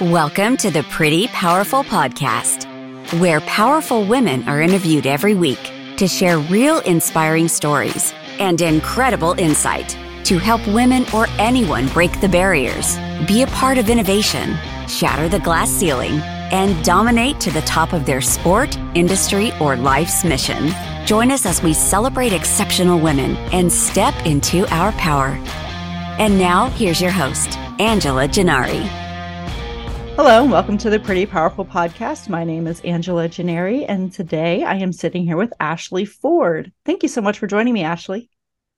Welcome to the Pretty Powerful Podcast, where powerful women are interviewed every week to share real inspiring stories and incredible insight to help women or anyone break the barriers, be a part of innovation, shatter the glass ceiling, and dominate to the top of their sport, industry, or life's mission. Join us as we celebrate exceptional women and step into our power. And now, here's your host, Angela Gennari. Hello, and welcome to the Pretty Powerful Podcast. My name is Angela Gennari, and today I am sitting here with Ashley Ford. Thank you so much for joining me, Ashley.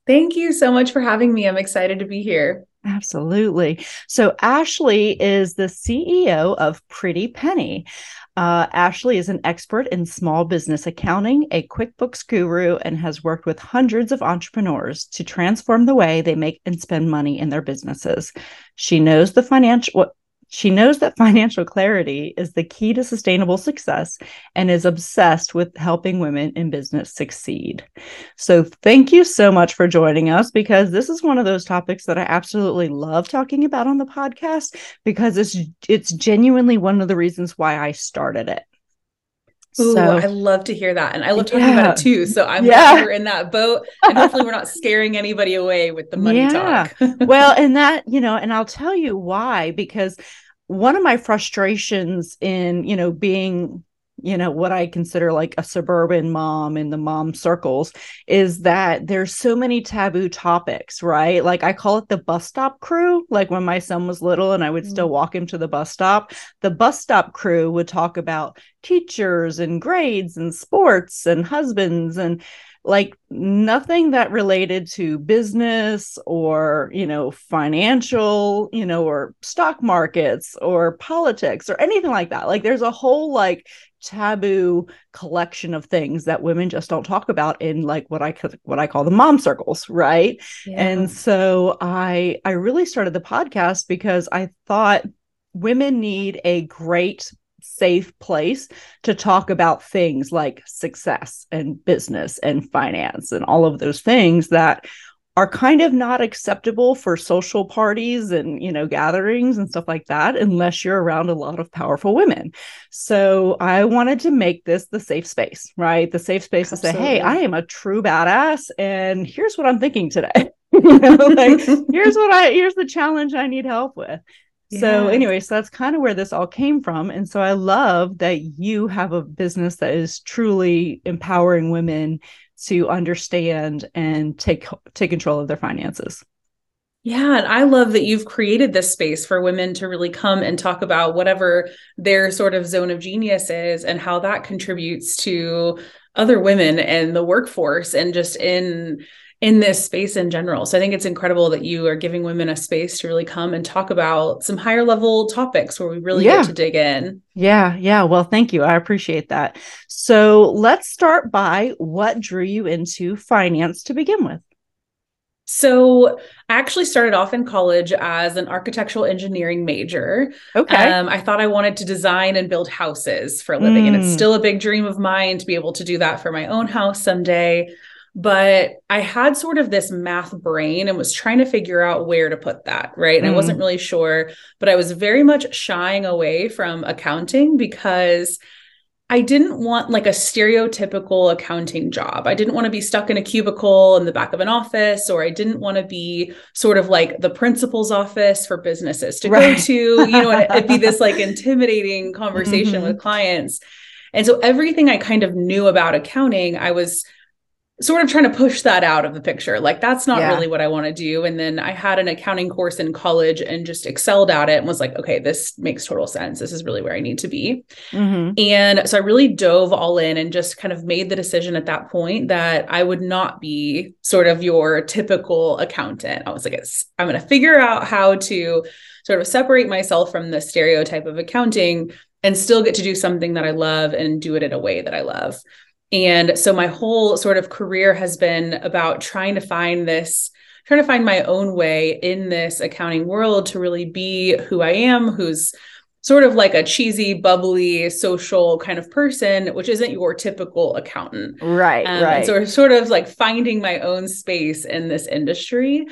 Thank you so much for having me. I'm excited to be here. Absolutely. So, Ashley is the CEO of Pretty Penny. Uh, Ashley is an expert in small business accounting, a QuickBooks guru, and has worked with hundreds of entrepreneurs to transform the way they make and spend money in their businesses. She knows the financial she knows that financial clarity is the key to sustainable success and is obsessed with helping women in business succeed. So, thank you so much for joining us because this is one of those topics that I absolutely love talking about on the podcast because it's it's genuinely one of the reasons why I started it. Ooh, so, I love to hear that. And I love talking yeah. about it too. So I'm yeah. glad we're in that boat. And hopefully we're not scaring anybody away with the money yeah. talk. well, and that, you know, and I'll tell you why, because one of my frustrations in, you know, being you know what i consider like a suburban mom in the mom circles is that there's so many taboo topics right like i call it the bus stop crew like when my son was little and i would mm-hmm. still walk him to the bus stop the bus stop crew would talk about teachers and grades and sports and husbands and like nothing that related to business or you know financial you know or stock markets or politics or anything like that like there's a whole like taboo collection of things that women just don't talk about in like what I what I call the mom circles, right? Yeah. And so I I really started the podcast because I thought women need a great safe place to talk about things like success and business and finance and all of those things that are kind of not acceptable for social parties and you know gatherings and stuff like that unless you're around a lot of powerful women. So i wanted to make this the safe space right? The safe space Absolutely. to say hey i am a true badass and here's what i'm thinking today. You know like here's what i here's the challenge i need help with so anyway, so that's kind of where this all came from. And so I love that you have a business that is truly empowering women to understand and take take control of their finances. Yeah, and I love that you've created this space for women to really come and talk about whatever their sort of zone of genius is and how that contributes to other women and the workforce and just in in this space in general. So I think it's incredible that you are giving women a space to really come and talk about some higher level topics where we really yeah. get to dig in. Yeah, yeah. Well, thank you. I appreciate that. So let's start by what drew you into finance to begin with. So I actually started off in college as an architectural engineering major. Okay. Um, I thought I wanted to design and build houses for a living, mm. and it's mm. still a big dream of mine to be able to do that for my own house someday but I had sort of this math brain and was trying to figure out where to put that, right? And mm. I wasn't mm. really sure, but I was very much shying away from accounting because I didn't want like a stereotypical accounting job. I didn't want to be stuck in a cubicle in the back of an office, or I didn't want to be sort of like the principal's office for businesses to right. go to, you know, it'd be this like intimidating conversation mm-hmm. with clients. And so everything I kind of knew about accounting, I was sort of trying to push that out of the picture. Like that's not yeah. really what I want to do. And then I had an accounting course in college and just excelled at it and was like, okay, this makes total sense. This is really where I need to be. Mm-hmm. And so I really dove all in and just kind of made the decision at that point that I would not be sort of your typical accountant. I was like, I'm going to figure out how to sort of separate myself from the stereotype of accounting and still get to do something that I love and do it in a way that I love. And so my whole sort of career has been about trying to find this, trying to find my own way in this accounting world to really be who I am, who's sort of like a cheesy, bubbly, social kind of person, which isn't your typical accountant. Right. Um, right. so sort of like finding my own space in this industry.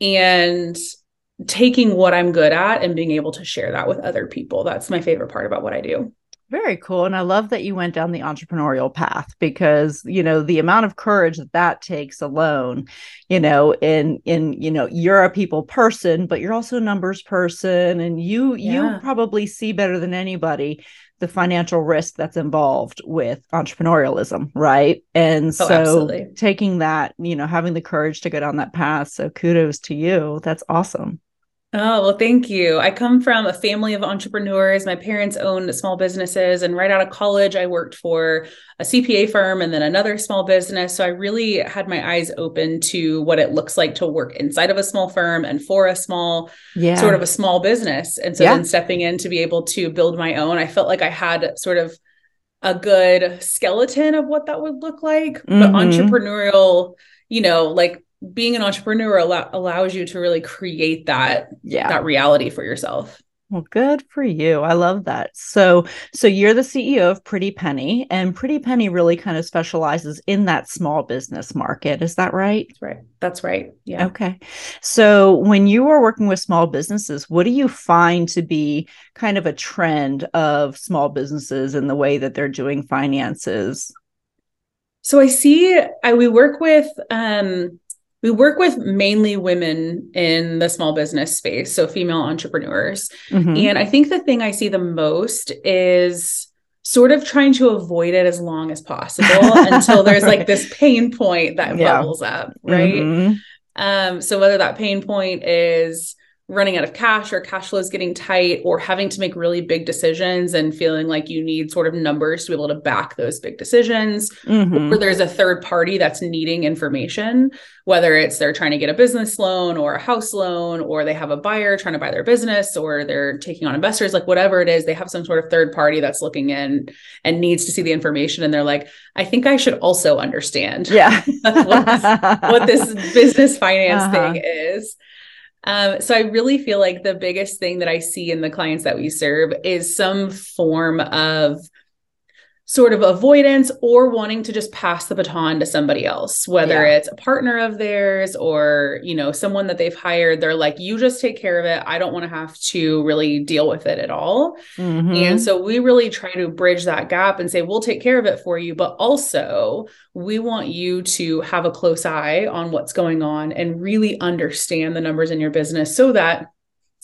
And taking what I'm good at and being able to share that with other people. That's my favorite part about what I do. Very cool. And I love that you went down the entrepreneurial path because, you know, the amount of courage that that takes alone, you know, in, in, you know, you're a people person, but you're also a numbers person and you, yeah. you probably see better than anybody the financial risk that's involved with entrepreneurialism, right? And oh, so taking that, you know, having the courage to go down that path. So kudos to you. That's awesome. Oh, well, thank you. I come from a family of entrepreneurs. My parents owned small businesses. And right out of college, I worked for a CPA firm and then another small business. So I really had my eyes open to what it looks like to work inside of a small firm and for a small, yeah. sort of a small business. And so yeah. then stepping in to be able to build my own, I felt like I had sort of a good skeleton of what that would look like. Mm-hmm. But entrepreneurial, you know, like being an entrepreneur allow- allows you to really create that yeah. that reality for yourself. Well good for you. I love that. So so you're the ceo of pretty penny and pretty penny really kind of specializes in that small business market. Is that right? That's right. That's right. Yeah. Okay. So when you are working with small businesses what do you find to be kind of a trend of small businesses and the way that they're doing finances? So i see i we work with um we work with mainly women in the small business space, so female entrepreneurs. Mm-hmm. And I think the thing I see the most is sort of trying to avoid it as long as possible until there's like this pain point that yeah. bubbles up, right? Mm-hmm. Um, so whether that pain point is running out of cash or cash flow is getting tight or having to make really big decisions and feeling like you need sort of numbers to be able to back those big decisions mm-hmm. or there's a third party that's needing information whether it's they're trying to get a business loan or a house loan or they have a buyer trying to buy their business or they're taking on investors like whatever it is they have some sort of third party that's looking in and needs to see the information and they're like i think i should also understand yeah what, what this business finance uh-huh. thing is um, so I really feel like the biggest thing that I see in the clients that we serve is some form of sort of avoidance or wanting to just pass the baton to somebody else whether yeah. it's a partner of theirs or you know someone that they've hired they're like you just take care of it i don't want to have to really deal with it at all mm-hmm. and so we really try to bridge that gap and say we'll take care of it for you but also we want you to have a close eye on what's going on and really understand the numbers in your business so that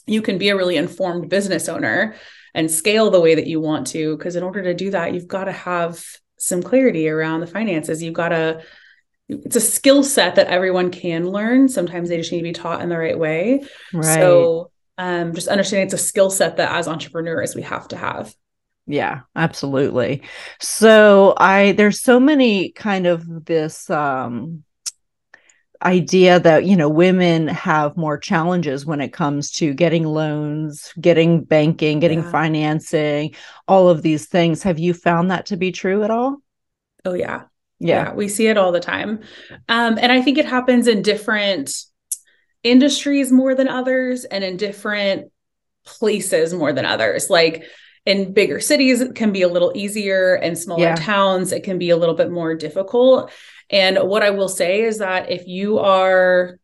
you can be a really informed business owner and scale the way that you want to. Because in order to do that, you've got to have some clarity around the finances. You've got to, it's a skill set that everyone can learn. Sometimes they just need to be taught in the right way. Right. So um, just understanding it's a skill set that as entrepreneurs we have to have. Yeah, absolutely. So I there's so many kind of this um idea that you know women have more challenges when it comes to getting loans getting banking getting yeah. financing all of these things. Have you found that to be true at all? Oh yeah. Yeah, yeah we see it all the time. Um, and i think it happens in different industries more than others and in different places more than others. Like in bigger cities it can be a little easier. And smaller yeah. towns it can be a little bit more difficult and what I will say is that if you are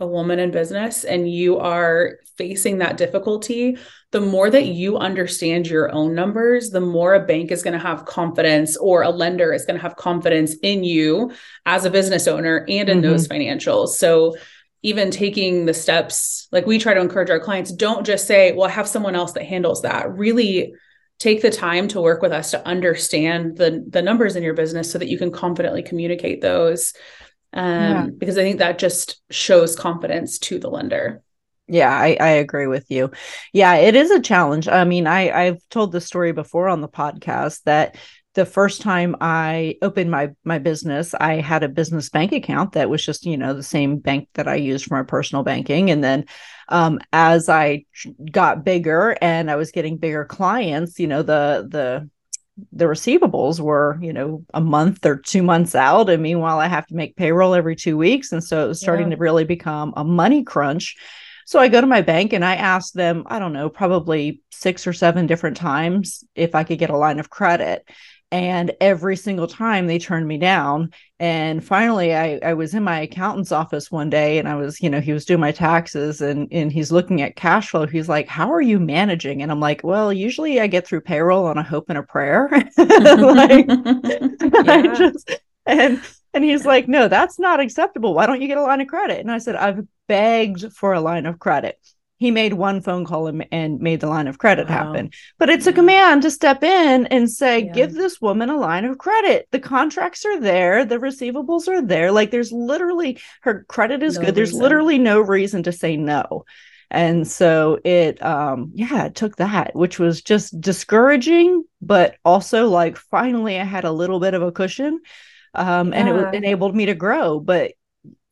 a woman in business and you are facing that difficulty, the more that you understand your own numbers, the more a bank is going to have confidence or a lender is going to have confidence in you as a business owner and in mm-hmm. those financials. So, even taking the steps, like we try to encourage our clients, don't just say, well, I have someone else that handles that. Really take the time to work with us to understand the the numbers in your business so that you can confidently communicate those um, yeah. because i think that just shows confidence to the lender. Yeah I, I agree with you. Yeah it is a challenge. I mean i i've told the story before on the podcast that the first time I opened my my business, I had a business bank account that was just you know the same bank that I used for my personal banking, and then um, as I got bigger and I was getting bigger clients, you know the the the receivables were you know a month or two months out, and meanwhile I have to make payroll every two weeks, and so it was starting yeah. to really become a money crunch. So I go to my bank and I ask them, I don't know, probably six or seven different times if I could get a line of credit and every single time they turned me down. And finally I, I was in my accountant's office one day and i was you know he was doing my taxes and and he's looking at cash flow. He's like how are you managing? And i'm like well usually i get through payroll on a hope and a prayer. Like I just, and and he's like no that's not acceptable. Why don't you get a line of credit? And i said i've begged for a line of credit he made one phone call and, and made the line of credit wow. happen. But it's a command to step in and say, yeah. give this woman a line of credit. The contracts are there, the receivables are there. Like there's literally her credit is no good. Reason. There's literally no reason to say no. And so it um yeah, it took that, which was just discouraging, but also like finally I had a little bit of a cushion. Um, yeah. and it enabled me to grow. But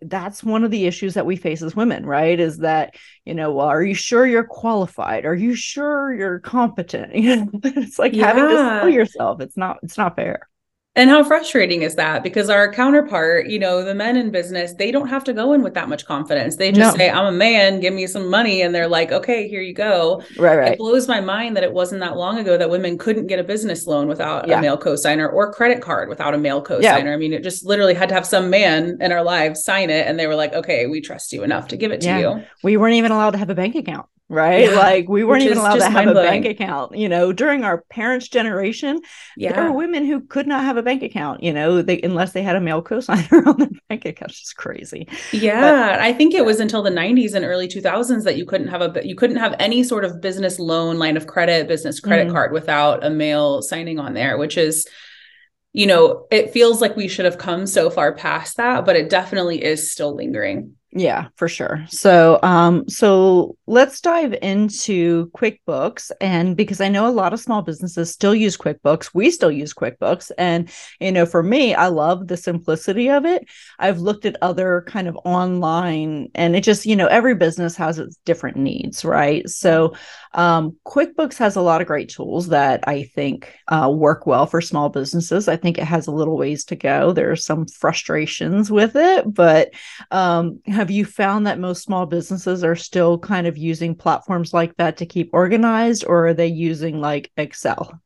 that's one of the issues that we face as women, right? Is that, you know, well, are you sure you're qualified? Are you sure you're competent? You know, it's like yeah. having to sell yourself. It's not, it's not fair. And how frustrating is that? Because our counterpart, you know, the men in business, they don't have to go in with that much confidence. They just no. say, I'm a man, give me some money. And they're like, okay, here you go. Right, right. It blows my mind that it wasn't that long ago that women couldn't get a business loan without yeah. a male co-signer or credit card without a male co-signer. Yeah. I mean, it just literally had to have some man in our lives sign it. And they were like, okay, we trust you enough to give it to yeah. you. We weren't even allowed to have a bank account right? Yeah, like we weren't even allowed to have a bank account. You know, during our parents' generation, yeah. there were women who could not have a bank account. You know, they unless they had a male cosigner on their bank account. It's just crazy. Yeah, but, I think it was until the '90s and early 2000s that you couldn't have a you couldn't have any sort of business loan, line of credit, business credit mm-hmm. card without a male signing on there, which is you know, it feels like we should have come so far past that, but it definitely is still lingering. Yeah, for sure. So, um, so let's dive into QuickBooks, and because I know a lot of small businesses still use QuickBooks, we still use QuickBooks, and you know, for me, I love the simplicity of it. I've looked at other kind of online, and it just, you know, every business has its different needs, right? So, um, QuickBooks has a lot of great tools that I think uh, work well for small businesses. I think it has a little ways to go. There are some frustrations with it, but um, have you found that most small businesses are still kind of using platforms like that to keep organized, or are they using like Excel?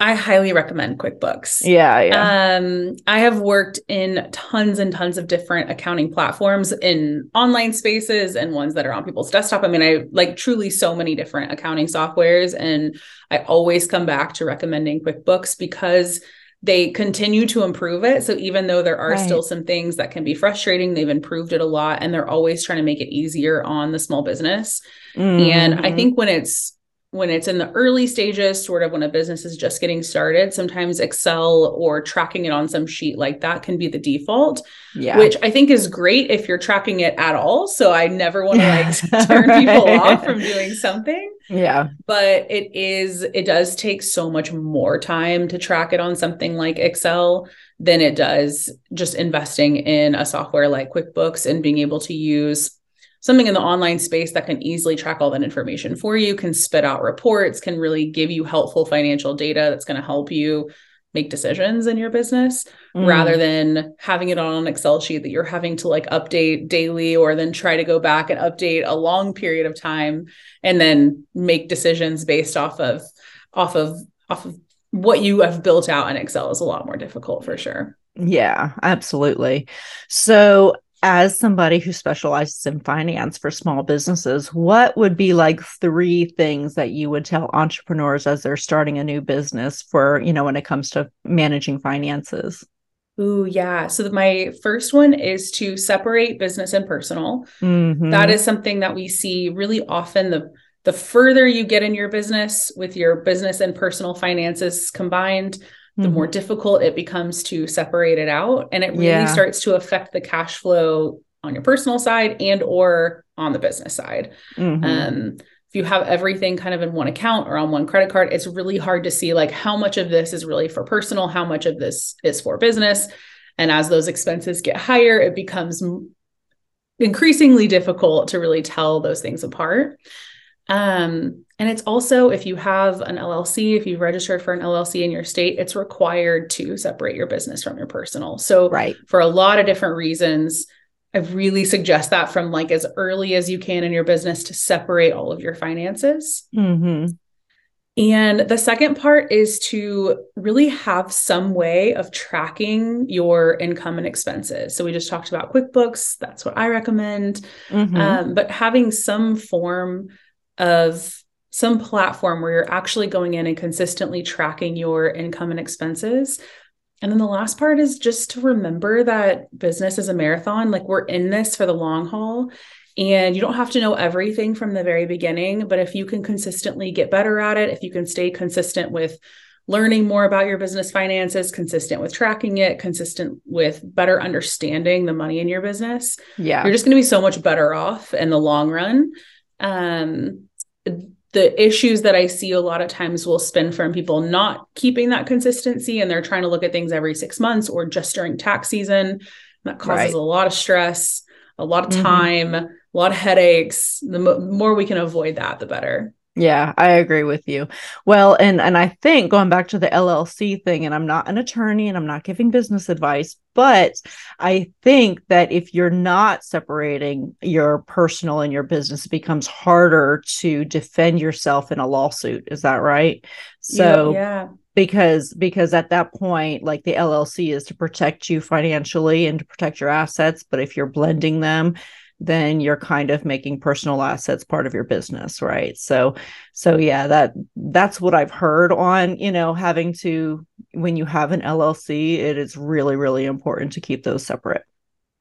I highly recommend QuickBooks. Yeah, yeah. Um, I have worked in tons and tons of different accounting platforms in online spaces and ones that are on people's desktop. I mean, I like truly so many different accounting softwares, and I always come back to recommending QuickBooks because they continue to improve it. So even though there are right. still some things that can be frustrating, they've improved it a lot, and they're always trying to make it easier on the small business. Mm-hmm. And I mm-hmm. think when it's when it's in the early stages, sort of when a business is just getting started, sometimes Excel or tracking it on some sheet like that can be the default. Yeah. Which I think is great if you're tracking it at all. So I never want to like turn people off from doing something. Yeah. But it is, it does take so much more time to track it on something like Excel than it does just investing in a software like QuickBooks and being able to use something in the online space that can easily track all that information for you, can spit out reports, can really give you helpful financial data that's going to help you make decisions in your business mm. rather than having it on an Excel sheet that you're having to like update daily or then try to go back and update a long period of time and then make decisions based off of off of off of what you have built out in Excel is a lot more difficult for sure. Yeah, absolutely. So as somebody who specializes in finance for small businesses, what would be like three things that you would tell entrepreneurs as they're starting a new business for, you know, when it comes to managing finances? Ooh, yeah. So my first one is to separate business and personal. Mm-hmm. That is something that we see really often. The the further you get in your business with your business and personal finances combined, the mm-hmm. more difficult it becomes to separate it out and it really yeah. starts to affect the cash flow on your personal side and or on the business side mm-hmm. um, if you have everything kind of in one account or on one credit card it's really hard to see like how much of this is really for personal how much of this is for business and as those expenses get higher it becomes increasingly difficult to really tell those things apart um, and it's also if you have an LLC, if you've registered for an LLC in your state, it's required to separate your business from your personal. So, right. for a lot of different reasons, I really suggest that from like as early as you can in your business to separate all of your finances. Mm-hmm. And the second part is to really have some way of tracking your income and expenses. So we just talked about QuickBooks. That's what I recommend. Mm-hmm. Um, but having some form of some platform where you're actually going in and consistently tracking your income and expenses. And then the last part is just to remember that business is a marathon. Like we're in this for the long haul. And you don't have to know everything from the very beginning, but if you can consistently get better at it, if you can stay consistent with learning more about your business finances, consistent with tracking it, consistent with better understanding the money in your business, yeah, you're just going to be so much better off in the long run. Um, the issues that I see a lot of times will spin from people not keeping that consistency and they're trying to look at things every six months or just during tax season. That causes right. a lot of stress, a lot of mm-hmm. time. Mm-hmm a lot of headaches. The more we can avoid that, the better. Yeah, I agree with you. Well, and and I think going back to the LLC thing and I'm not an attorney and I'm not giving business advice, but I think that if you're not separating your personal and your business it becomes harder to defend yourself in a lawsuit. Is that right? So yeah, yeah because because at that point like the llc is to protect you financially and to protect your assets but if you're blending them then you're kind of making personal assets part of your business right so so yeah that that's what i've heard on you know having to when you have an llc it is really really important to keep those separate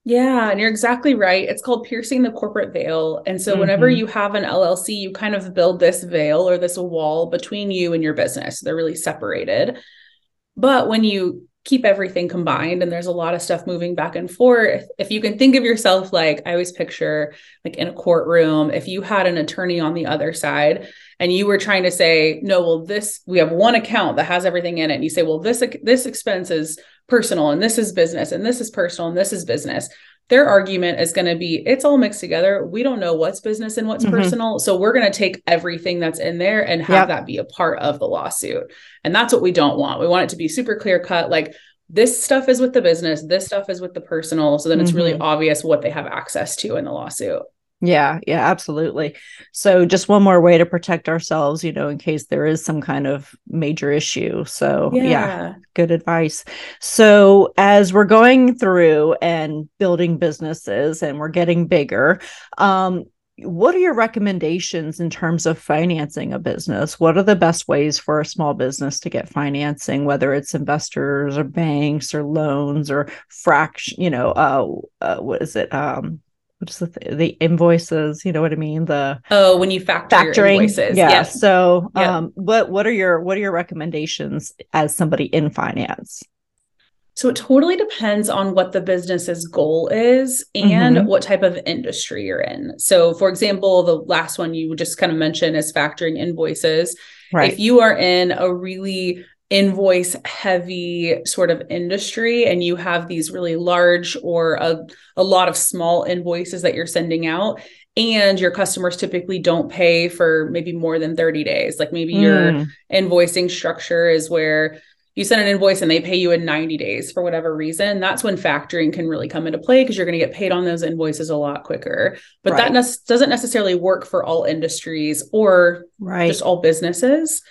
yeah, and you're exactly right. It's called piercing the corporate veil. And so, mm-hmm. whenever you have an LLC, you kind of build this veil or this wall between you and your business. They're really separated. But when you keep everything combined and there's a lot of stuff moving back and forth. If you can think of yourself like i always picture like in a courtroom if you had an attorney on the other side and you were trying to say no well this we have one account that has everything in it and you say well this this expense is personal and this is business and this is personal and this is business their argument is going to be it's all mixed together. We don't know what's business and what's mm-hmm. personal. So we're going to take everything that's in there and have yep. that be a part of the lawsuit. And that's what we don't want. We want it to be super clear cut like this stuff is with the business, this stuff is with the personal. So then it's mm-hmm. really obvious what they have access to in the lawsuit. Yeah, yeah, absolutely. So just one more way to protect ourselves, you know, in case there is some kind of major issue. So, yeah, yeah good advice. So, as we're going through and building businesses and we're getting bigger, um what are your recommendations in terms of financing a business? What are the best ways for a small business to get financing, whether it's investors or banks or loans or fraction, you know, uh, uh what is it? Um, what's the th- the invoices you know what i mean the oh when you factor factoring invoices yeah yes. so yep. um what what are your what are your recommendations as somebody in finance so it totally depends on what the business's goal is and mm-hmm. what type of industry you're in. So for example, the last one you just kind of mentioned is factoring invoices. Right. If you are in a really invoice heavy sort of industry and you have these really large or a, a lot of small invoices that you're sending out and your customers typically don't pay for maybe more than 30 days like maybe mm. your invoicing structure is where you send an invoice and they pay you in 90 days for whatever reason that's when factoring can really come into play because you're going to get paid on those invoices a lot quicker but right. that ne- doesn't necessarily work for all industries or right. just all businesses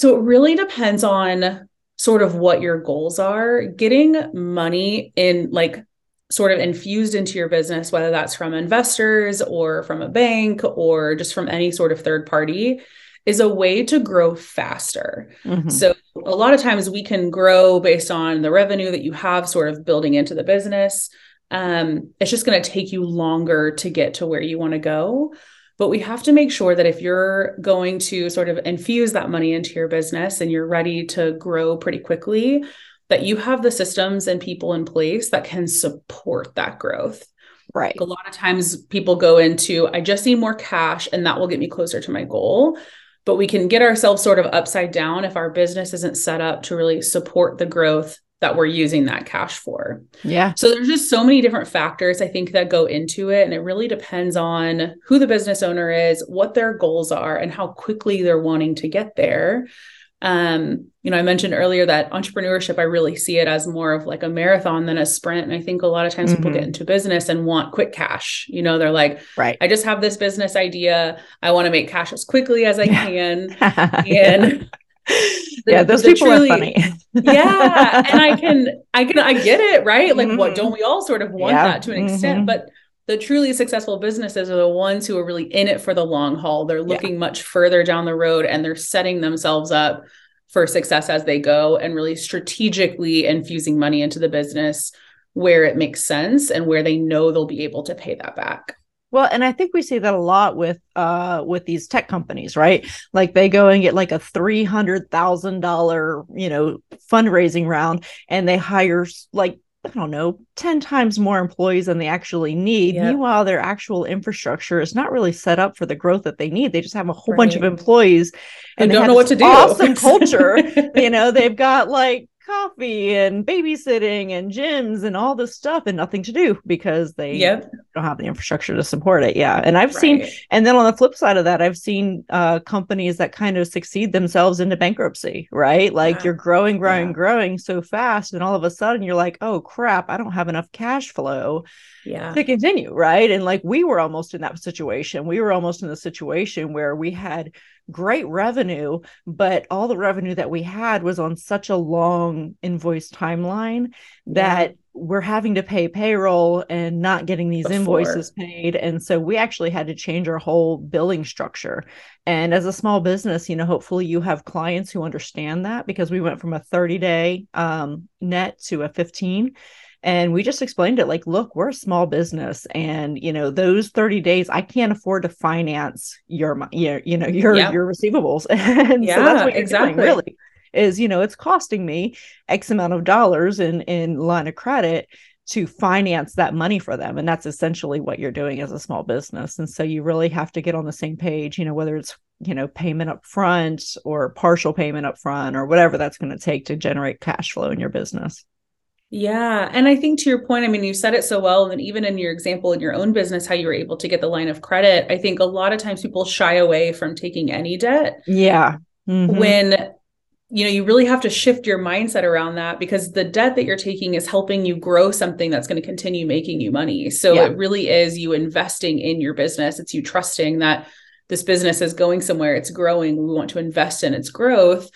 so it really depends on sort of what your goals are. Getting money in like sort of infused into your business, whether that's from investors or from a bank or just from any sort of third party, is a way to grow faster. Mm-hmm. So a lot of times we can grow based on the revenue that you have sort of building into the business. Um, it's just going to take you longer to get to where you want to go. But we have to make sure that if you're going to sort of infuse that money into your business and you're ready to grow pretty quickly, that you have the systems and people in place that can support that growth. Right. a lot of times people go into, I just need more cash and that will get me closer to my goal. But we can get ourselves sort of upside down if our business isn't set up to really support the growth that we're using that cash for. Yeah. So there's just so many different factors I think that go into it and it really depends on who the business owner is, what their goals are and how quickly they're wanting to get there. um, you know, I mentioned earlier that entrepreneurship, I really see it as more of like a marathon than a sprint. And I think a lot of times mm-hmm. people get mm-hmm. into business and want quick cash. You know, they're like, right, I just have this business idea. I want to make cash as quickly as I can. and yeah, those people truly, are funny. yeah. And I can, I can, I get it, right? Like, mm-hmm. what don't we all sort of want yeah. that to an extent? Mm-hmm. But the truly successful businesses are the ones who are really in it for the long haul. They're looking yeah. much further down the road and they're setting themselves up for success as they go and really strategically infusing money into the business where it makes sense and where they know they'll be able to pay that back. Well, and I think we see that a lot with uh with these tech companies, right? Like they go and get like a three hundred thousand dollar, you know, fundraising round, and they hire like I don't know, 10 times more employees than they actually need. Yep. Meanwhile, their actual infrastructure is not really set up for the growth that they need. They just have a whole right. bunch of employees and they don't know what to do. Awesome culture. you know, they've got like coffee and babysitting and gyms and all this stuff and nothing to do because they yep. don't have the infrastructure to support it. Yeah. And I've right. seen, and then on the flip side of that, I've seen uh, companies that kind of succeed themselves into bankruptcy, right? Like you're growing, growing, yeah. growing so fast. And all of a sudden you're like, oh crap, I don't have enough cash flow yeah. to continue. Right. And like we were almost in that situation. We were almost in the situation where we had great revenue, but all the revenue that we had was on such a long invoice timeline that yeah. we're having to pay payroll and not getting these Before. invoices paid. And so we actually had to change our whole billing structure. And as a small business, you know, hopefully you have clients who understand that because we went from a 30 day um, net to a 15 and we just explained it like look we're a small business and you know those 30 days i can't afford to finance your your you know your yeah. your receivables and yeah, so that's what you're exactly. doing really is you know it's costing me x amount of dollars in in line of credit to finance that money for them and that's essentially what you're doing as a small business and so you really have to get on the same page you know whether it's you know payment up front or partial payment up front or whatever that's going to take to generate cash flow in your business yeah. And I think to your point, I mean, you said it so well. And even in your example in your own business, how you were able to get the line of credit, I think a lot of times people shy away from taking any debt. Yeah. Mm-hmm. When you know you really have to shift your mindset around that because the debt that you're taking is helping you grow something that's going to continue making you money so yeah. it really is you investing in your business it's you trusting that this business is going somewhere it's growing we want to invest in its growth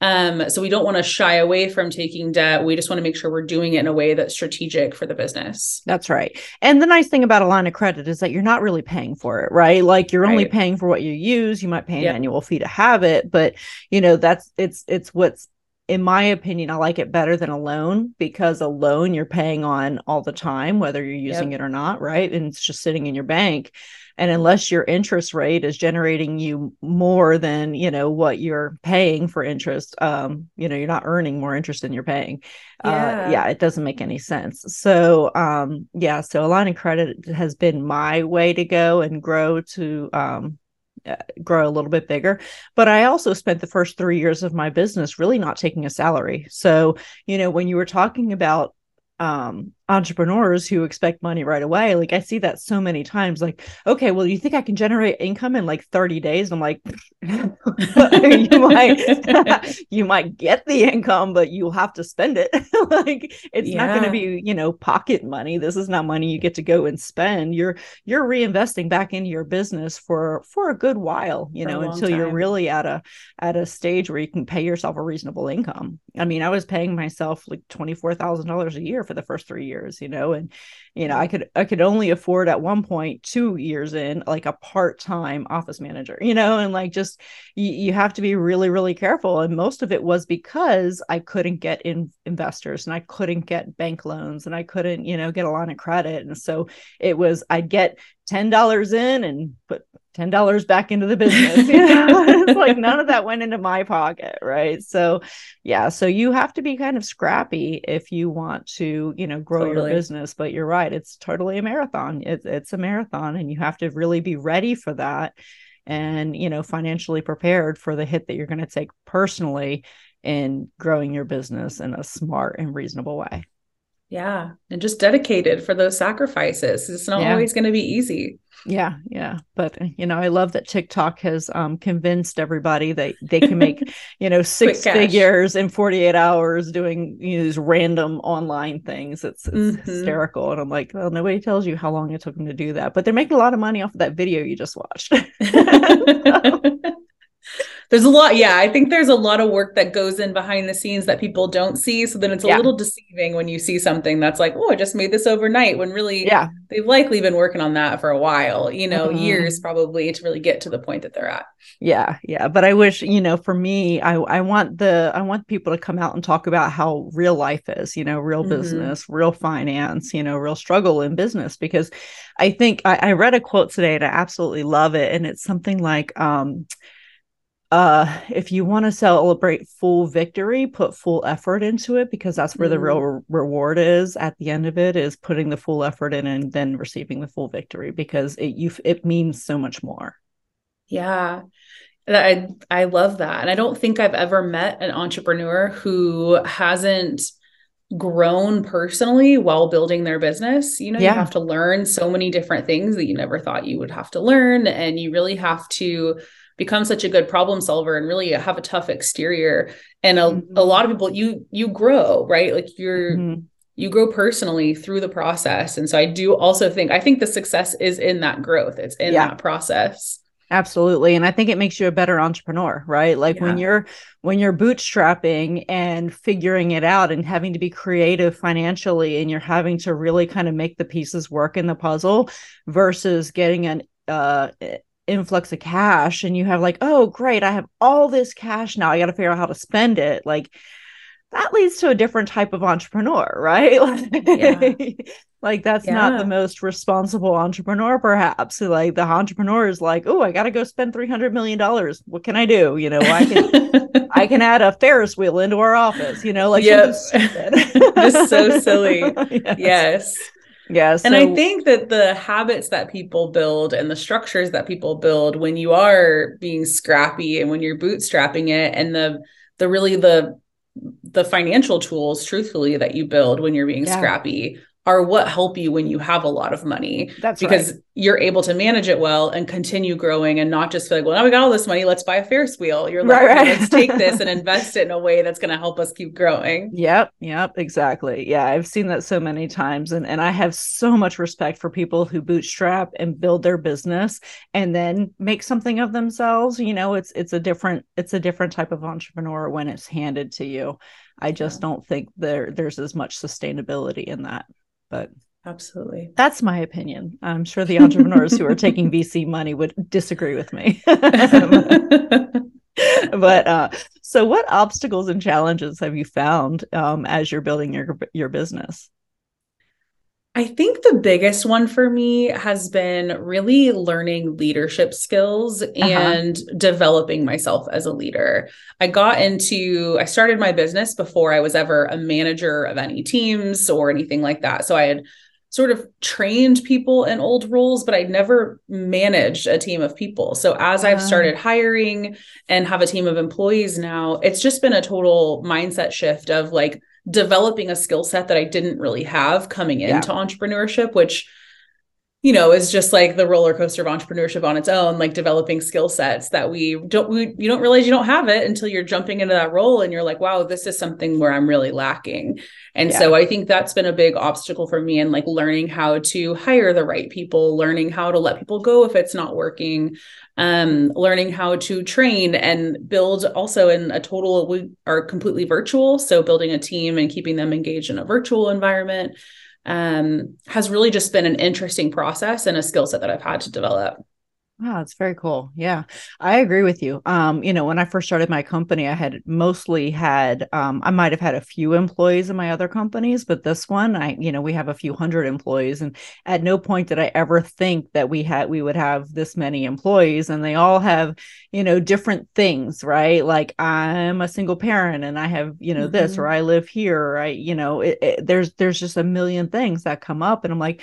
um, so we don't want to shy away from taking debt. We just want to make sure we're doing it in a way that's strategic for the business. That's right. And the nice thing about a line of credit is that you're not really paying for it, right? Like you're right. only paying for what you use. You might pay an yep. annual fee to have it, but you know, that's it's it's what's in my opinion, I like it better than a loan because a loan you're paying on all the time, whether you're using yep. it or not, right? And it's just sitting in your bank and unless your interest rate is generating you more than you know what you're paying for interest um you know you're not earning more interest than you're paying. Yeah. Uh, yeah. it doesn't make any sense. So um yeah so a line of credit has been my way to go and grow to um uh, grow a little bit bigger. But i also spent the first 3 years of my business really not taking a salary. So you know when you were talking about um entrepreneurs who expect money right away like i see that so many times like okay well you think i can generate income in like 30 days? I'm like you might you might get the income but you'll have to spend it. Like it's yeah. not going to be you know pocket money. This is not money you get to go and spend. You're you're reinvesting back into your business for for a good while you for know until time. you're really at a at a stage where you can pay yourself a reasonable income. I mean i was paying myself like $24000 a year for the first three years years you know and you know i mm-hmm. could i could only afford at one point two years in like a part-time office manager you know and like just you, you have to be really really careful. And most of it was because i couldn't get in investors and i couldn't get bank loans and i couldn't you know get a line of credit. And so it was i'd get $10 in and put ten dollars back into the business. You know? it's like none of that went into my pocket, right? So, yeah, so you have to be kind of scrappy if you want to, you know, grow totally. your business. But you're right; it's totally a marathon. It's it's a marathon, and you have to really be ready for that, and you know, financially prepared for the hit that you're going to take personally in growing your business in a smart and reasonable way. Yeah. And just dedicated for those sacrifices. It's not yeah. always going to be easy. Yeah, yeah. But you know, I love that TikTok has um convinced everybody that they can make, you know, six figures in 48 hours doing you know, these random online things. It's, it's mm-hmm. hysterical. And I'm like, well, nobody tells you how long it took them to do that. But they're making a lot of money off of that video you just watched. there's a lot yeah i think there's a lot of work that goes in behind the scenes that people don't see so then it's a yeah. little deceiving when you see something that's like oh i just made this overnight when really yeah they've likely been working on that for a while you know mm-hmm. years probably to really get to the point that they're at yeah yeah but i wish you know for me i i want the i want people to come out and talk about how real life is you know real mm-hmm. business real finance you know real struggle in business because i think I, I read a quote today and i absolutely love it and it's something like um uh if you want to celebrate full victory put full effort into it because that's where mm. the real re- reward is at the end of it is putting the full effort in and then receiving the full victory because it you it means so much more yeah i i love that and i don't think i've ever met an entrepreneur who hasn't grown personally while building their business you know yeah. you have to learn so many different things that you never thought you would have to learn and you really have to become such a good problem solver and really have a tough exterior and a, mm-hmm. a lot of people you you grow right like you're mm-hmm. you grow personally through the process and so i do also think i think the success is in that growth it's in yeah. that process absolutely and i think it makes you a better entrepreneur right like yeah. when you're when you're bootstrapping and figuring it out and having to be creative financially and you're having to really kind of make the pieces work in the puzzle versus getting an uh influx of cash and you have like oh great i have all this cash now i got to figure out how to spend it like that leads to a different type of entrepreneur right yeah. like that's yeah. not the most responsible entrepreneur perhaps like the entrepreneur is like oh i gotta go spend 300 million dollars what can i do you know i can i can add a ferris wheel into our office you know like yep. just so silly yes. yes. Yeah. So- and I think that the habits that people build and the structures that people build when you are being scrappy and when you're bootstrapping it and the the really the the financial tools truthfully that you build when you're being yeah. scrappy are what help you when you have a lot of money. That's because right. you're able to manage it well and continue growing and not just feel like, well, now we got all this money, let's buy a Ferris wheel. You're like, right, right. let's take this and invest it in a way that's going to help us keep growing. Yep. Yep. Exactly. Yeah. I've seen that so many times. And, and I have so much respect for people who bootstrap and build their business and then make something of themselves. You know, it's, it's a different, it's a different type of entrepreneur when it's handed to you. I just yeah. don't think there there's as much sustainability in that but absolutely. that's my opinion. I'm sure the entrepreneurs who are taking vc money would disagree with me. But uh, so what obstacles and challenges have you found um, as you're building your your business I think the biggest one for me has been really learning leadership skills uh-huh. and uh-huh. developing myself as a leader. I got into, I started my business before I was ever a manager of any teams or anything like that. So I had sort of trained people in old roles, but I'd never managed a team of people. So as. I've started hiring and have a team of employees now, it's just been a total mindset shift of like, developing a skill set that I didn't really have coming into yeah. entrepreneurship, which you know is just like the roller coaster of entrepreneurship on its own like developing skill sets that we don't we you don't realize you don't have it until you're jumping into that role and you're like wow this is something where i'm really lacking and yeah. so i think that's been a big obstacle for me in like learning how to hire the right people learning how to let people go if it's not working um, learning how to train and build also in a total we are completely virtual so building a team and keeping them engaged in a virtual environment um, has really just been an interesting process and a skill set that i've had to develop Wow, it's very cool. Yeah, I agree with you. Um, you know, when I first started my company, I had mostly had um, I might have had a few employees in my other companies, but this one, I, you know, we have a few hundred employees, and at no point did I ever think that we had we would have this many employees, and they all have, you know, different things, right? Like I'm a single parent, and I have, you know, mm-hmm. this, or I live here, I, you know, it, it, there's there's just a million things that come up, and I'm like,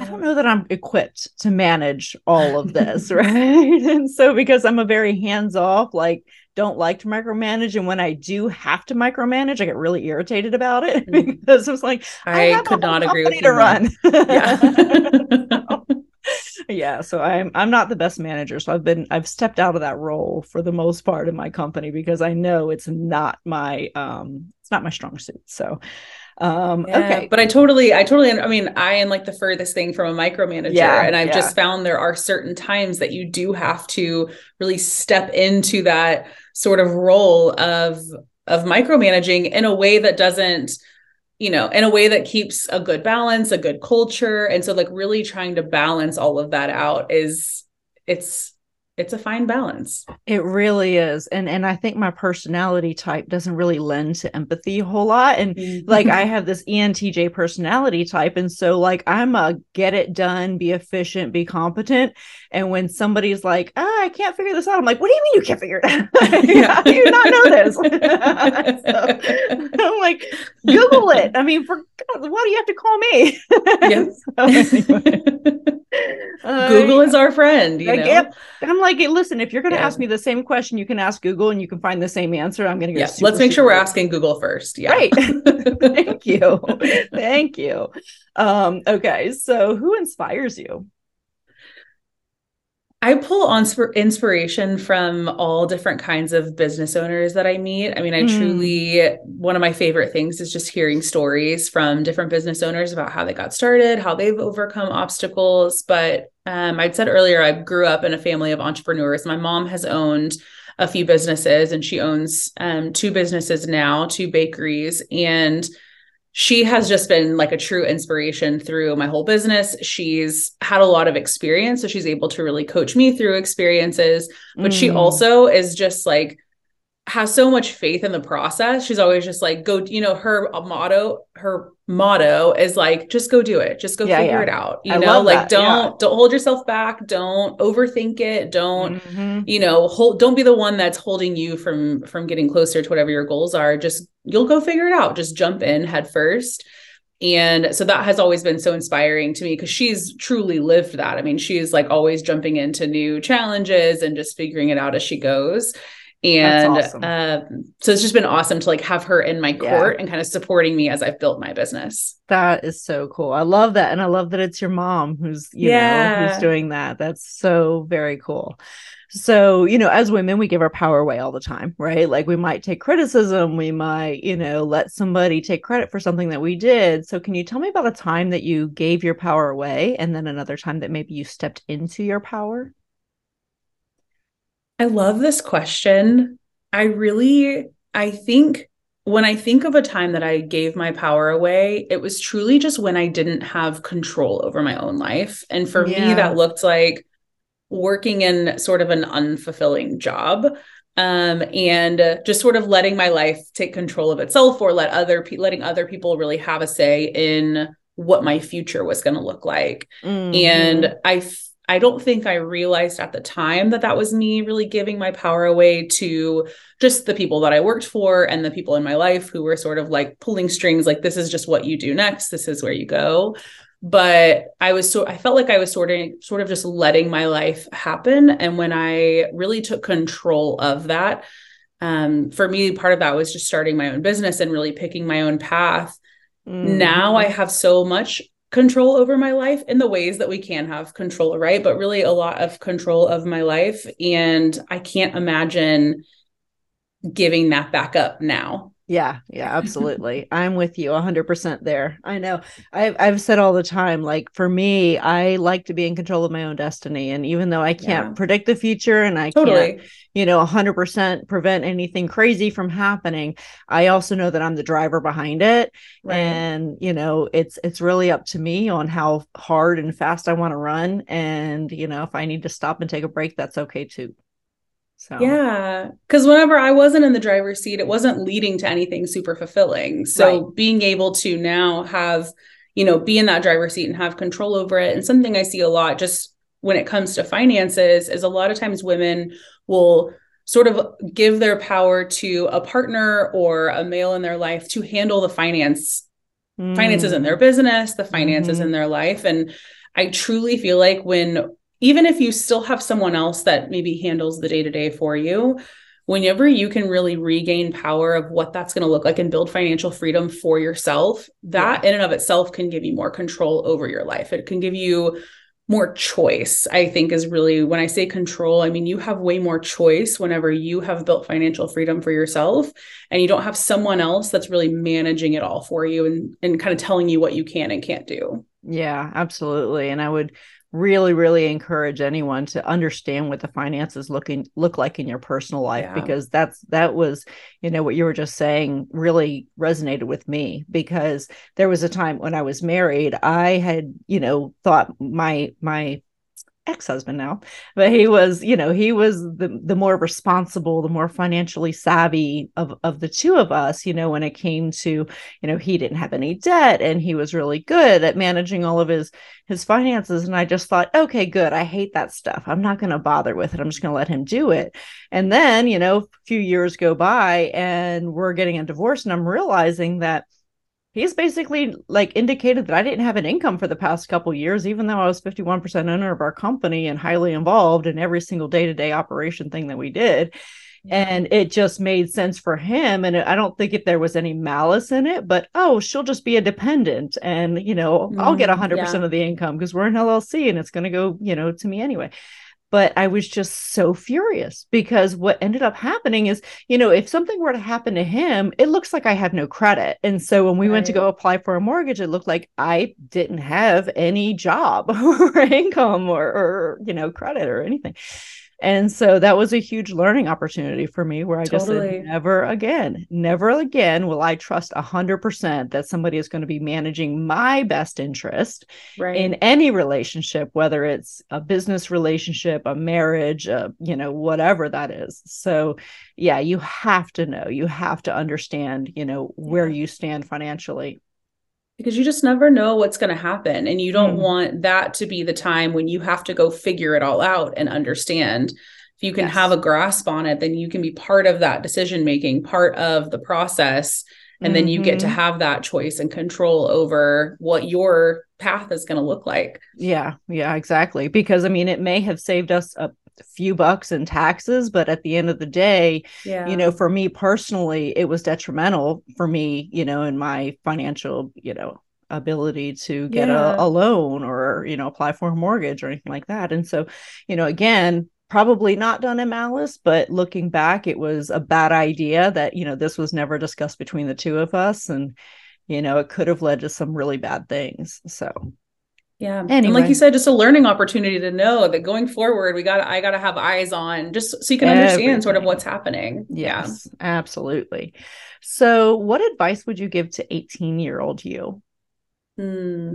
I don't know that I'm equipped to manage all of this, right? and so because I'm a very hands off, like don't like to micromanage, and when I do have to micromanage, I get really irritated about it mm-hmm. because it's like I, I could not agree with you to run. Yeah. yeah, so I'm I'm not the best manager, so I've been I've stepped out of that role for the most part in my company because I know it's not my um it's not my strong suit. So um yeah, okay but i totally i totally i mean i am like the furthest thing from a micromanager yeah, and i've yeah. just found there are certain times that you do have to really step into that sort of role of of micromanaging in a way that doesn't you know in a way that keeps a good balance a good culture and so like really trying to balance all of that out is it's it's a fine balance it really is and and i think my personality type doesn't really lend to empathy a whole lot and mm-hmm. like i have this entj personality type and so like i'm a get it done be efficient be competent and when somebody's like ah, i can't figure this out i'm like what do you mean you can't figure it out yeah. how do you not know this so, i'm like google it i mean for God, why do you have to call me yes so anyway. Google is our friend. You know? I'm like, hey, listen, if you're going to yeah. ask me the same question, you can ask Google and you can find the same answer. I'm going to go. Yeah. Let's make sure we're asking Google first. Yeah. Right. Thank you. Thank you. Um, okay. So who inspires you? I pull on inspiration from all different kinds of business owners that I meet. I mean, I mm. truly, one of my favorite things is just hearing stories from different business owners about how they got started, how they've overcome obstacles. But um, I'd said earlier, I grew up in a family of entrepreneurs. My mom has owned a few businesses and she owns um, two businesses now, two bakeries. And she has just been like a true inspiration through my whole business. She's had a lot of experience, so she's able to really coach me through experiences. But mm. she also is just like has so much faith in the process. She's always just like, go, you know, her motto, her motto is like, just go do it. Just go yeah, figure yeah. it out. You I know, like don't, yeah. don't hold yourself back. Don't overthink it. Don't, mm-hmm. you know, hold, don't be the one that's holding you from, from getting closer to whatever your goals are. Just, you'll go figure it out. Just jump in head first. And so that has always been so inspiring to me because she's truly lived that. I mean, she's like always jumping into new challenges and just figuring it out as she goes and awesome. um, so it's just been awesome to like have her in my court yeah. and kind of supporting me as I've built my business. That is so cool. I love that, and I love that it's your mom who's you yeah. know who's doing that. That's so very cool. So, you know, as women, we give our power away all the time, right? Like we might take criticism, we might, you know, let somebody take credit for something that we did. So, can you tell me about a time that you gave your power away and then another time that maybe you stepped into your power? I love this question. I really, I think when I think of a time that I gave my power away, it was truly just when I didn't have control over my own life. And for yeah. me, that looked like working in sort of an unfulfilling job um, and just sort of letting my life take control of itself or let other pe- letting other people really have a say in what my future was going to look like. Mm-hmm. And I I don't think I realized at the time that that was me really giving my power away to just the people that I worked for and the people in my life who were sort of like pulling strings like this is just what you do next. This is where you go. But I was so I felt like I was sort of sort of just letting my life happen. And when I really took control of that um, for me part of that was just starting my own business and really picking my own path. Mm-hmm. now I have so much control over my life in the ways that we can have control, right? But really a lot of control of my life. And I can't imagine giving that back up now. Yeah, yeah, absolutely. I'm with you 100% there. I know. I've I've said all the time like for me, I like to be in control of my own destiny and even though I can't yeah. predict the future and I totally. can't, you know, 100% prevent anything crazy from happening, I also know that I'm the driver behind it right. and, you know, it's it's really up to me on how hard and fast I want to run and, you know, if I need to stop and take a break, that's okay too. So yeah, because whenever I wasn't in the driver's seat, it wasn't leading to anything super fulfilling. So right. being able to now have, you know, be in that driver's seat and have control over it, and something I see a lot just when it comes to finances is a lot of times women will sort of give their power to a partner or a male in their life to handle the finance mm. finances in their business, the finances mm-hmm. in their life, and I truly feel like when even if you still have someone else that maybe handles the day to day for you, whenever you can really regain power of what that's going to look like and build financial freedom for yourself, that yeah. in and of itself can give you more control over your life. It can give you more choice, I think is really when I say control, I mean, you have way more choice whenever you have built financial freedom for yourself and you don't have someone else that's really managing it all for you and, and kind of telling you what you can and can't do. Yeah, absolutely. And I would really really encourage anyone to understand what the finances looking look like in your personal life yeah. because that's that was you know what you were just saying really resonated with me because there was a time when I was married I had you know thought my my ex-husband now but he was you know he was the the more responsible the more financially savvy of of the two of us you know when it came to you know he didn't have any debt and he was really good at managing all of his his finances. And i just thought okay good. I hate that stuff. I'm not going to bother with it. I'm just going to let him do it. And then you know a few years go by and we're getting a divorce and i'm realizing that he's basically like indicated that I didn't have an income for the past couple years, even though I was 51% owner of our company and highly involved in every single day-to-day operation thing that we did. And it just made sense for him. And I don't think if there was any malice in it, but oh, she'll just be a dependent and, you know, mm, I'll get 100% mm, yeah. of the income because we're an LLC and it's going to go, you know, to me anyway but I was just so furious because what ended up happening is, you know, if something were to happen to him, it looks like I have no credit. And so when we right. went to go apply for a mortgage, it looked like I didn't have any job or income or, or, you know, credit or anything. And so that was a huge learning opportunity for me where I totally. just said, never again, never again will I trust 100% that somebody is going to be managing my best interest right. in any relationship, whether it's a business relationship, a marriage, uh, you know, whatever that is. So, yeah, you have to know, you have to understand, you know, where you stand financially because you just never know what's going to happen and you don't mm. want that to be the time when you have to go figure it all out and understand if you can yes. have a grasp on it then you can be part of that decision making part of the process and mm-hmm. then you get to mm-hmm. have that choice and control over what your path is going to look like yeah yeah exactly because i mean it may have saved us a few bucks in taxes but at the end of the day yeah. you know for me personally it was detrimental for me you know in my financial you know ability to get yeah. a, a loan or you know apply for a mortgage or anything like that and so you know again probably not done in malice but looking back it was a bad idea that you know this was never discussed between the two of us and you know it could have led to some really bad things so yeah. Anyway. And like you said, just a learning opportunity to know that going forward, we got I gotta have eyes on just so you can understand sort of what's happening. Yes, yeah. absolutely. So what advice would you give to 18 year old you? Hmm.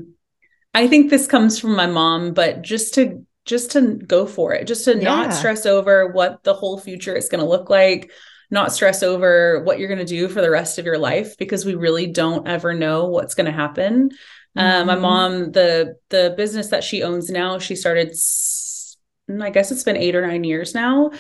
I think this comes from my mom, but just to just to go for it, just to yeah. not stress over what the whole future is going to look like, not stress over what you're going to do for the rest of your life because we really don't ever know what's going to happen. Mm-hmm. my mom, the the business that she owns now, she started. I guess it's been eight or nine years now.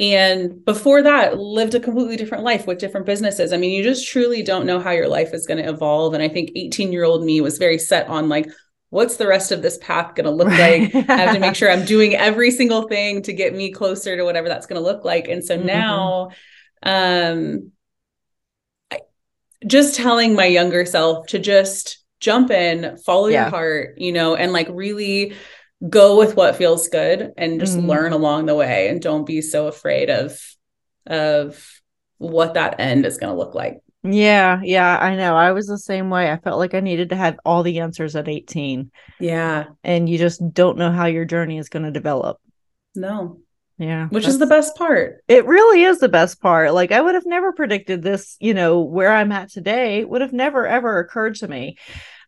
And before that, lived a completely different life with different businesses. I mean, you just truly don't know how your life is going to evolve. And I think 18 year old me was very set on like, what's the rest of this path going to look like? I have to make sure I'm doing every single thing to get me closer to whatever that's going to look like. And so mm-hmm. now, um, I, just telling my younger self to just jump in, follow yeah. your heart, you know, and like really go with what feels good and just mm-hmm. learn along the way and don't be so afraid of of what that end is going to look like. Yeah, yeah, I know. I was the same way. I felt like I needed to have all the answers at 18. Yeah. And you just don't know how your journey is going to develop. No. Yeah. Which is the best part. It really is the best part. Like I would have never predicted this, you know, where I'm at today would have never ever occurred to me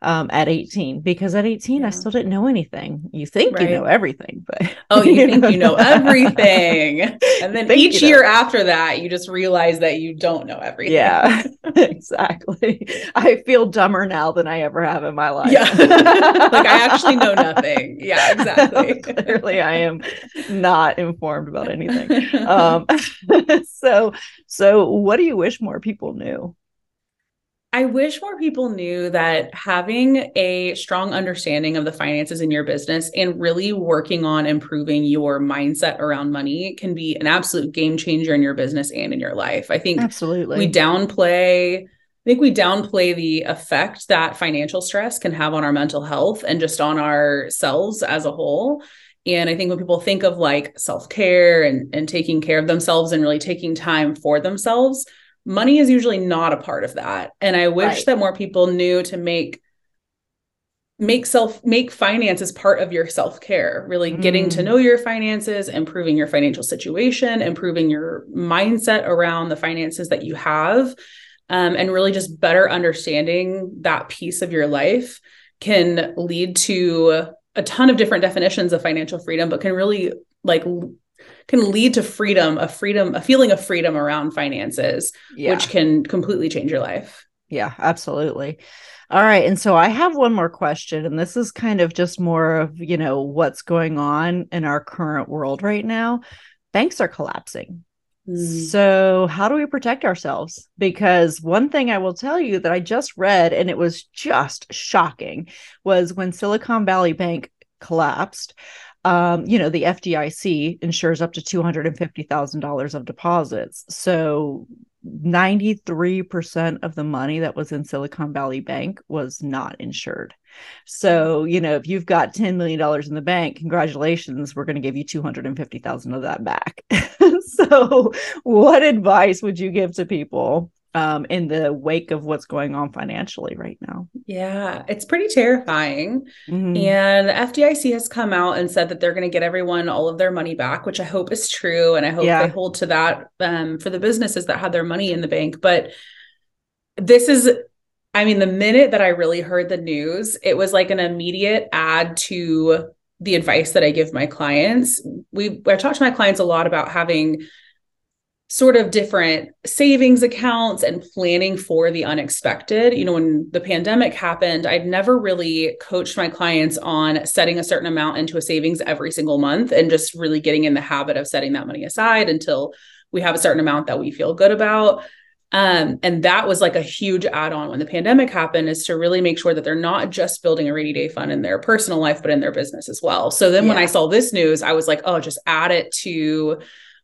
um, at 18 because at 18 yeah. I still didn't know anything. You think right. you know everything, but oh, you, you think know. you know everything, and then each year know. after that, you just realize that you don't know everything. Yeah, exactly. I feel dumber now than I ever have in my life. Yeah, like I actually know nothing. Yeah, exactly. Clearly, I am not informed about anything. Um, so, so what do you wish more people knew? I wish more people knew that having a strong understanding of the finances in your business and really working on improving your mindset around money can be an absolute game changer in your business and in your life. I think absolutely we downplay I think we downplay the effect that financial stress can have on our mental health and just on ourselves as a whole. And I think when people think of like self-care and, and taking care of themselves and really taking time for themselves, money is usually not a part of that and i wish right. that more people knew to make make self make finances part of your self-care really mm. getting to mm. know your finances improving your financial situation improving your mindset around the finances that you have um, and really just better understanding that piece of your life can lead to a ton of different definitions of financial freedom but can really like can lead to freedom, a freedom, a feeling of freedom around finances, yeah. which can completely change your life. Yeah, absolutely. All right. And so I have one more question, and this is kind of just more of, you know, what's going on in our current world right now. Banks are collapsing. Mm. So, how do we protect ourselves? Because one thing I will tell you that I just read, and it was just shocking, was when Silicon Valley Bank collapsed, um, you know, the FDIC insures up to $250,000 of deposits. So 93% of the money that was in Silicon Valley Bank was not insured. So, you know, if you've got $10 million in the bank, congratulations, we're going to give you 250,000 of that back. so, what advice would you give to people um, in the wake of what's going on financially right now. Yeah, it's pretty terrifying. Mm-hmm. And the FDIC has come out and said that they're going to get everyone all of their money back, which I hope is true. And I hope yeah. they hold to that um, for the businesses that had their money in the bank. But this is, I mean, the minute that I really heard the news, it was like an immediate add to the advice that I give my clients. We I talk to my clients a lot about having sort of different savings accounts and planning for the unexpected. You know, when the pandemic happened, I'd never really coached my clients on setting a certain amount into a savings every single month and just really getting in the habit of setting that money aside until we have a certain amount that we feel good about. Um, and that was like a huge add on when the pandemic happened is to really make sure that they're not just building a rainy day fund in their personal life, but in their business as well. So then yeah. when I saw this news, I was like, oh, just add it to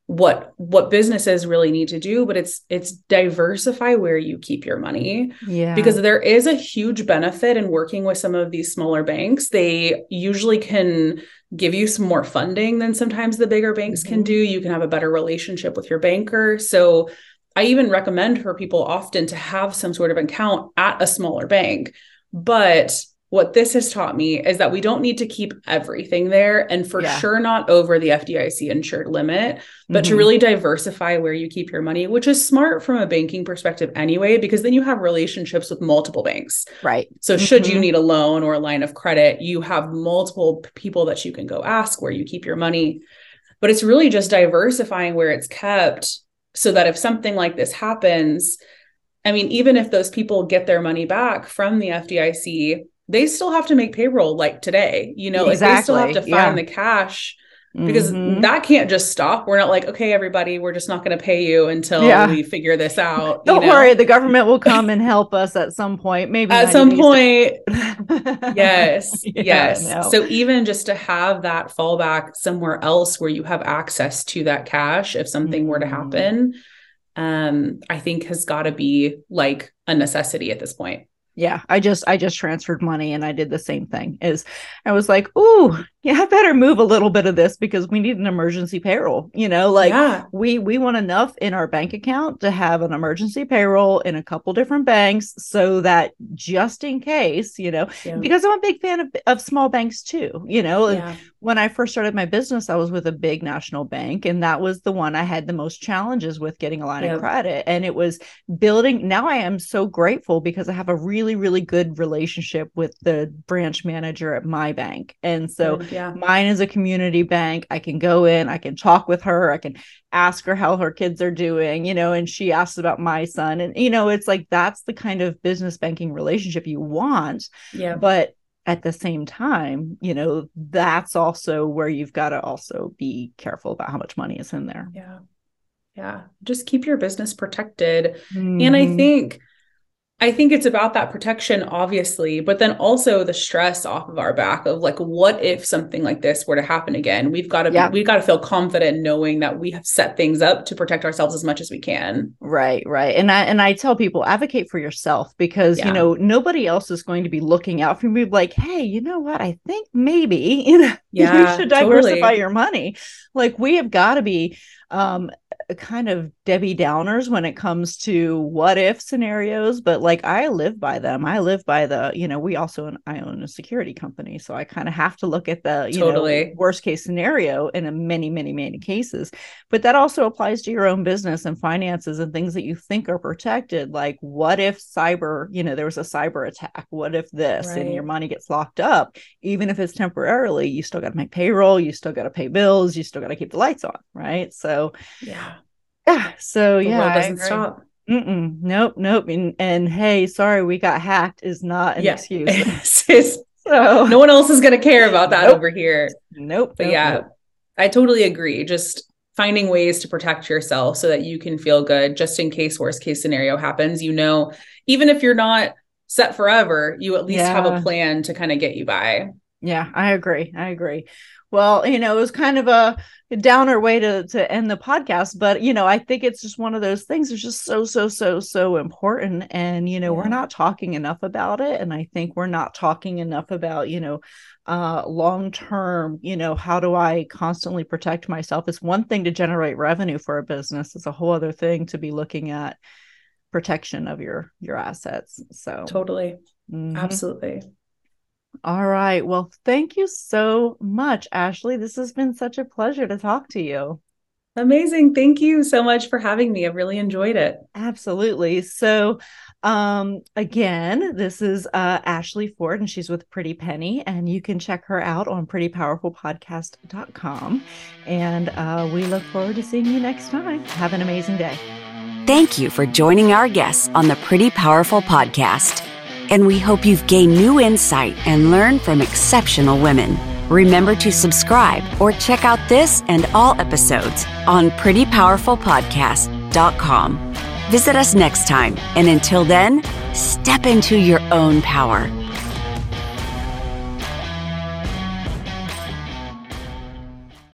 what what businesses really need to do but it's it's diversify where you keep your money. Yeah. Because there is a huge benefit in working with some of these smaller banks. They usually can give you some more funding than sometimes the bigger banks mm-hmm. can do. You can have a better relationship with your banker. So i even recommend for people often to have some sort of account at a smaller bank. But what this has taught me is that we don't need to keep everything there and for yeah. sure not over the FDIC insured limit, but mm-hmm. to really diversify where you keep your money, which is smart from a banking perspective anyway, because then you have relationships with multiple banks. Right. So, mm-hmm. should you mm-hmm. need a loan or a line of credit, you have multiple people that you can go ask where you keep your money. But it's really just diversifying where it's kept so that if something like this happens, I mean, even if those people get their money back from the FDIC, they still have to make payroll like today, you know, exactly. like they still have to find yeah. the cash because mm-hmm. that can't just stop. We're not like, okay, everybody, we're just not going to pay you until yeah. we figure this out. Don't know? worry, the government will come and help us at some point. Maybe at some point. yes, yeah, yes. No. So even just to have that fallback somewhere else where you have access to that cash if something mm-hmm. were to mm-hmm. happen, um, I think has got to be like a necessity at this point yeah i just i just transferred money and i did the same thing is i was like oh yeah i better move a little bit of this because we need an emergency payroll you know like yeah. we we want enough in our bank account to have an emergency payroll in a couple different banks so that just in case you know yeah. because i'm a big fan of, of small banks too you know yeah. when i first started my business i was with a big national bank and that was the one i had the most challenges with getting a line of credit and it was building now i am so grateful because i have a really really, really good relationship with the branch manager at my bank. And so yeah. mine is a community bank. I can go in, I can talk with her, I can ask her how her kids are doing, you know, and she asks about my son. And, you know, it's like that's the kind of business banking relationship you want. Yeah. But at the same time, you know, that's also where you've got to also be careful about how much money is in there. Yeah. Yeah. Just keep your business protected. Mm-hmm. And I mm-hmm. think I think it's about that protection, obviously, but then also the stress off of our back of like, what if something like this were to happen again? We've got to yeah. we've got to feel confident knowing that we have set things up to protect ourselves as much as we can. Right, right. And I and I tell people advocate for yourself because yeah. you know nobody else is going to be looking out for you. Like, hey, you know what? I think maybe you know yeah, you should diversify totally. your money. Like we have got to be um kind of Debbie Downers when it comes to what if scenarios, but like I live by them. I live by the, you know, we also I own a security company, so I kind of have to look at the, you totally. know, worst case scenario in a many, many, many cases. But that also applies to your own business and finances and things that you think are protected. Like, what if cyber, you know, there was a cyber attack? What if this right. and your money gets locked up? Even if it's temporarily, you still got to make payroll, you still got to pay bills, you still got to keep the lights on, right? So, yeah yeah. So the yeah, doesn't stop. Mm-mm, nope, nope. And, and hey, sorry, we got hacked is not an yeah. excuse. so no one else is going to care about that nope. over here. Nope. But nope, yeah, nope. I totally agree. Just finding ways to protect yourself so that you can feel good just in case worst case scenario happens. You know, even if you're not set forever, you at least yeah. have a plan to kind of get you by. Yeah, I agree. I agree. Well, you know, it was kind of a downer way to to end the podcast, but you know, I think it's just one of those things that's just so so so so important and you know, yeah. we're not talking enough about it and I think we're not talking enough about, you know, uh long term, you know, how do I constantly protect myself? It's one thing to generate revenue for a business, it's a whole other thing to be looking at protection of your your assets. So Totally. Mm-hmm. Absolutely. All right. Well, thank you so much, Ashley. This has been such a pleasure to talk to you. Amazing. Thank you so much for having me. I've really enjoyed it. Absolutely. So, um, again, this is uh, Ashley Ford, and she's with Pretty Penny, and you can check her out on prettypowerfulpodcast.com. And uh, we look forward to seeing you next time. Have an amazing day. Thank you for joining our guests on the Pretty Powerful Podcast and we hope you've gained new insight and learned from exceptional women. Remember to subscribe or check out this and all episodes on prettypowerfulpodcast.com. Visit us next time, and until then, step into your own power